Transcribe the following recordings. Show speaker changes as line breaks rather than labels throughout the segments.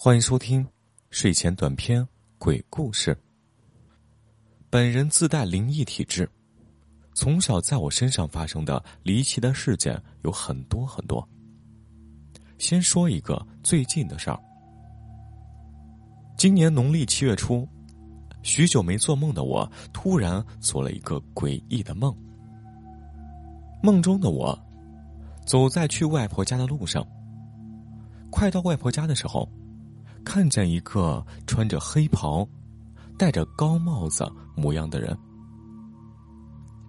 欢迎收听睡前短篇鬼故事。本人自带灵异体质，从小在我身上发生的离奇的事件有很多很多。先说一个最近的事儿。今年农历七月初，许久没做梦的我突然做了一个诡异的梦。梦中的我走在去外婆家的路上，快到外婆家的时候。看见一个穿着黑袍、戴着高帽子模样的人。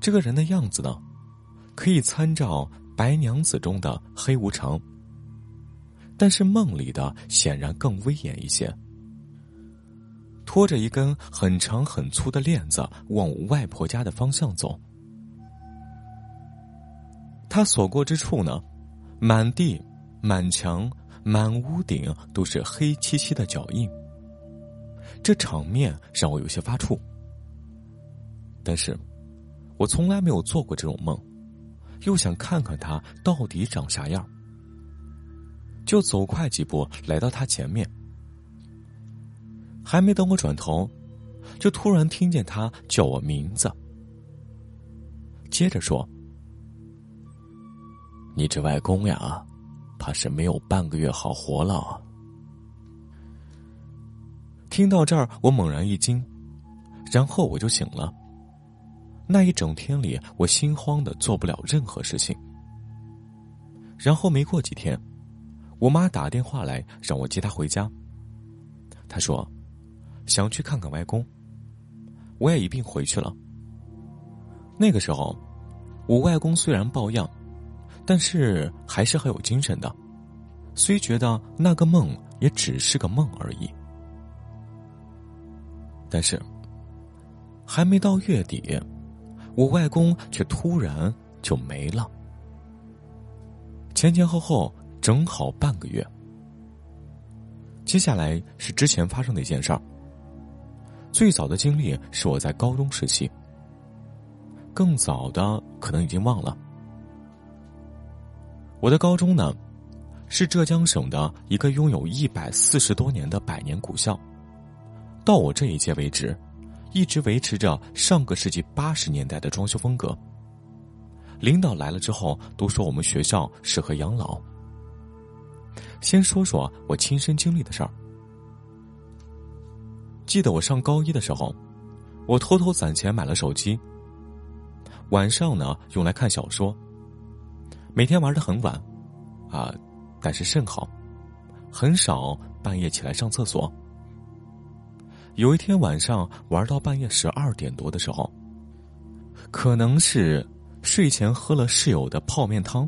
这个人的样子呢，可以参照《白娘子》中的黑无常，但是梦里的显然更威严一些。拖着一根很长很粗的链子往外婆家的方向走。他所过之处呢，满地、满墙。满屋顶都是黑漆漆的脚印，这场面让我有些发怵。但是，我从来没有做过这种梦，又想看看他到底长啥样，就走快几步来到他前面。还没等我转头，就突然听见他叫我名字，接着说：“你这外公呀。”怕是没有半个月好活了。听到这儿，我猛然一惊，然后我就醒了。那一整天里，我心慌的做不了任何事情。然后没过几天，我妈打电话来让我接她回家。她说，想去看看外公。我也一并回去了。那个时候，我外公虽然抱恙。但是还是很有精神的，虽觉得那个梦也只是个梦而已。但是还没到月底，我外公却突然就没了。前前后后正好半个月。接下来是之前发生的一件事儿。最早的经历是我在高中时期，更早的可能已经忘了。我的高中呢，是浙江省的一个拥有一百四十多年的百年古校。到我这一届为止，一直维持着上个世纪八十年代的装修风格。领导来了之后，都说我们学校适合养老。先说说我亲身经历的事儿。记得我上高一的时候，我偷偷攒钱买了手机，晚上呢用来看小说。每天玩的很晚，啊，但是甚好，很少半夜起来上厕所。有一天晚上玩到半夜十二点多的时候，可能是睡前喝了室友的泡面汤。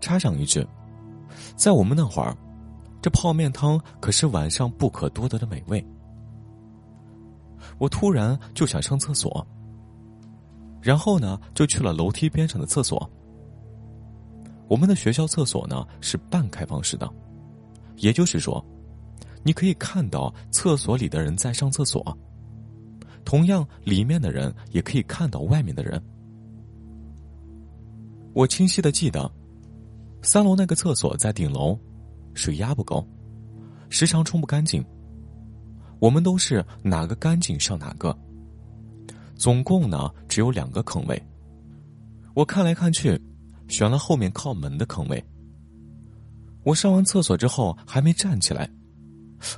插上一句，在我们那会儿，这泡面汤可是晚上不可多得的美味。我突然就想上厕所，然后呢，就去了楼梯边上的厕所。我们的学校厕所呢是半开放式的，也就是说，你可以看到厕所里的人在上厕所，同样里面的人也可以看到外面的人。我清晰的记得，三楼那个厕所在顶楼，水压不够，时常冲不干净。我们都是哪个干净上哪个，总共呢只有两个坑位。我看来看去。选了后面靠门的坑位。我上完厕所之后还没站起来，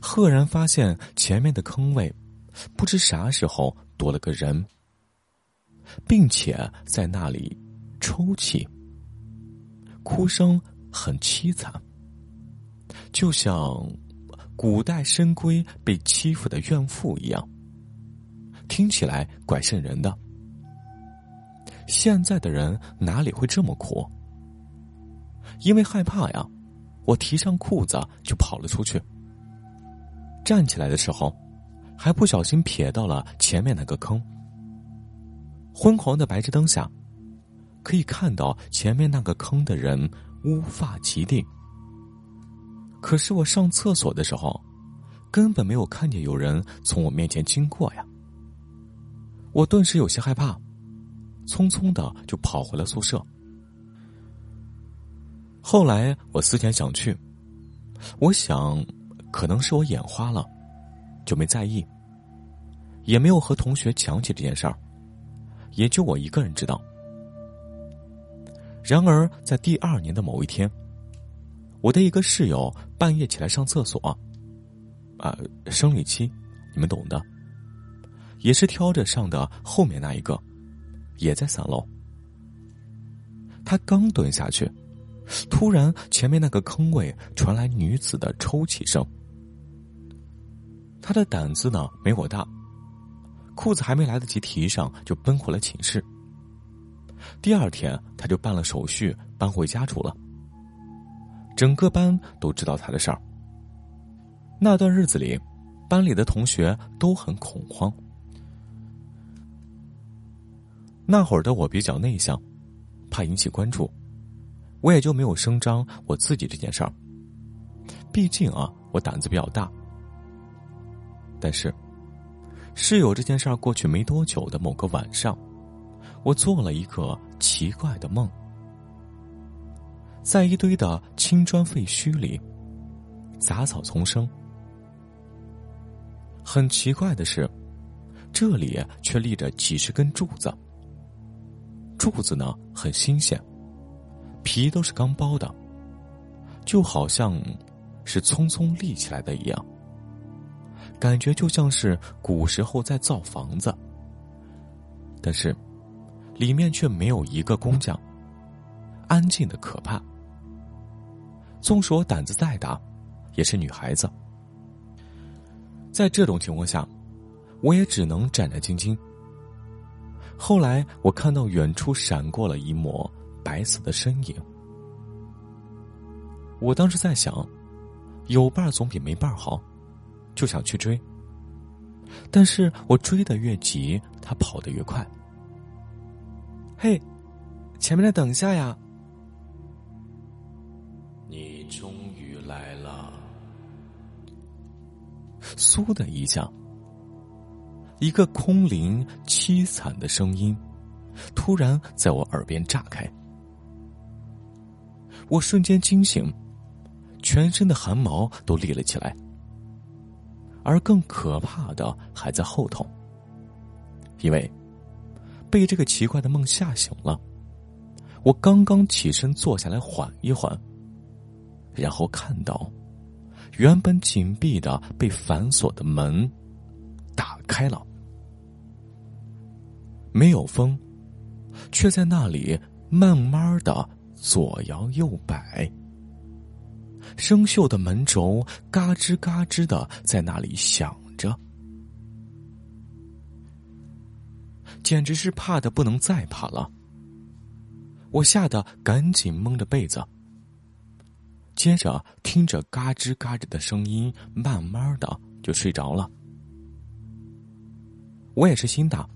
赫然发现前面的坑位，不知啥时候多了个人，并且在那里抽泣，哭声很凄惨，就像古代深闺被欺负的怨妇一样，听起来怪瘆人的。现在的人哪里会这么苦？因为害怕呀，我提上裤子就跑了出去。站起来的时候，还不小心瞥到了前面那个坑。昏黄的白炽灯下，可以看到前面那个坑的人乌发齐地。可是我上厕所的时候，根本没有看见有人从我面前经过呀。我顿时有些害怕。匆匆的就跑回了宿舍。后来我思前想去，我想，可能是我眼花了，就没在意，也没有和同学讲起这件事儿，也就我一个人知道。然而，在第二年的某一天，我的一个室友半夜起来上厕所，啊，生理期，你们懂的，也是挑着上的后面那一个，也在三楼。他刚蹲下去，突然前面那个坑位传来女子的抽泣声。他的胆子呢没我大，裤子还没来得及提上，就奔回了寝室。第二天，他就办了手续，搬回家住了。整个班都知道他的事儿。那段日子里，班里的同学都很恐慌。那会儿的我比较内向，怕引起关注，我也就没有声张我自己这件事儿。毕竟啊，我胆子比较大。但是，室友这件事儿过去没多久的某个晚上。我做了一个奇怪的梦，在一堆的青砖废墟里，杂草丛生。很奇怪的是，这里却立着几十根柱子。柱子呢很新鲜，皮都是刚剥的，就好像是匆匆立起来的一样，感觉就像是古时候在造房子。但是。里面却没有一个工匠，安静的可怕。纵使我胆子再大，也是女孩子。在这种情况下，我也只能战战兢兢。后来我看到远处闪过了一抹白色的身影，我当时在想，有伴总比没伴好，就想去追。但是我追的越急，他跑得越快。嘿，前面的等一下呀！
你终于来了。
嗖的一下，一个空灵凄惨的声音突然在我耳边炸开，我瞬间惊醒，全身的汗毛都立了起来。而更可怕的还在后头，因为。被这个奇怪的梦吓醒了，我刚刚起身坐下来缓一缓，然后看到，原本紧闭的被反锁的门打开了，没有风，却在那里慢慢的左摇右摆，生锈的门轴嘎吱嘎吱的在那里响着。简直是怕的不能再怕了，我吓得赶紧蒙着被子，接着听着嘎吱嘎吱的声音，慢慢的就睡着了。我也是心大，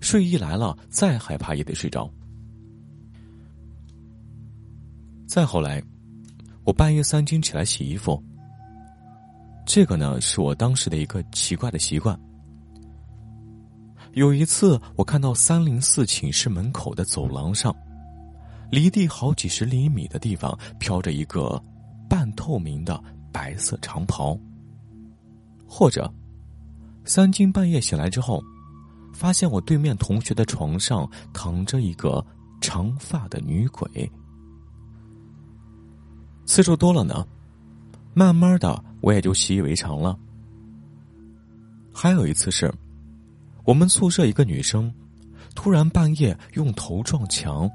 睡意来了，再害怕也得睡着。再后来，我半夜三更起来洗衣服，这个呢是我当时的一个奇怪的习惯。有一次，我看到三零四寝室门口的走廊上，离地好几十厘米的地方飘着一个半透明的白色长袍。或者，三更半夜醒来之后，发现我对面同学的床上躺着一个长发的女鬼。次数多了呢，慢慢的我也就习以为常了。还有一次是。我们宿舍一个女生，突然半夜用头撞墙，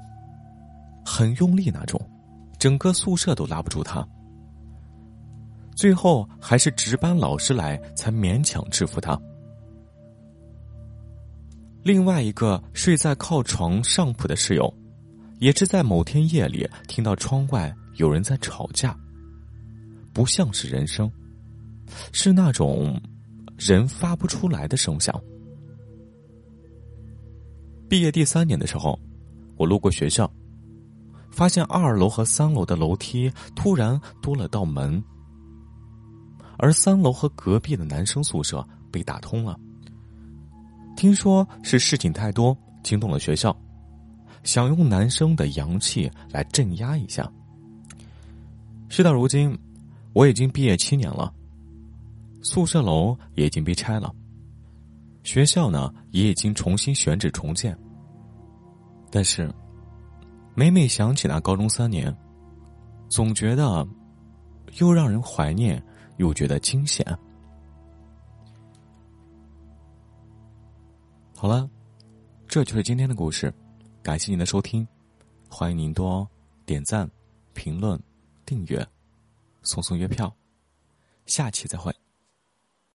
很用力那种，整个宿舍都拉不住她。最后还是值班老师来才勉强制服她。另外一个睡在靠床上铺的室友，也是在某天夜里听到窗外有人在吵架，不像是人声，是那种人发不出来的声响。毕业第三年的时候，我路过学校，发现二楼和三楼的楼梯突然多了道门，而三楼和隔壁的男生宿舍被打通了。听说是事情太多惊动了学校，想用男生的阳气来镇压一下。事到如今，我已经毕业七年了，宿舍楼也已经被拆了，学校呢也已经重新选址重建。但是，每每想起那高中三年，总觉得又让人怀念，又觉得惊险。好了，这就是今天的故事，感谢您的收听，欢迎您多点赞、评论、订阅、送送月票，下期再会。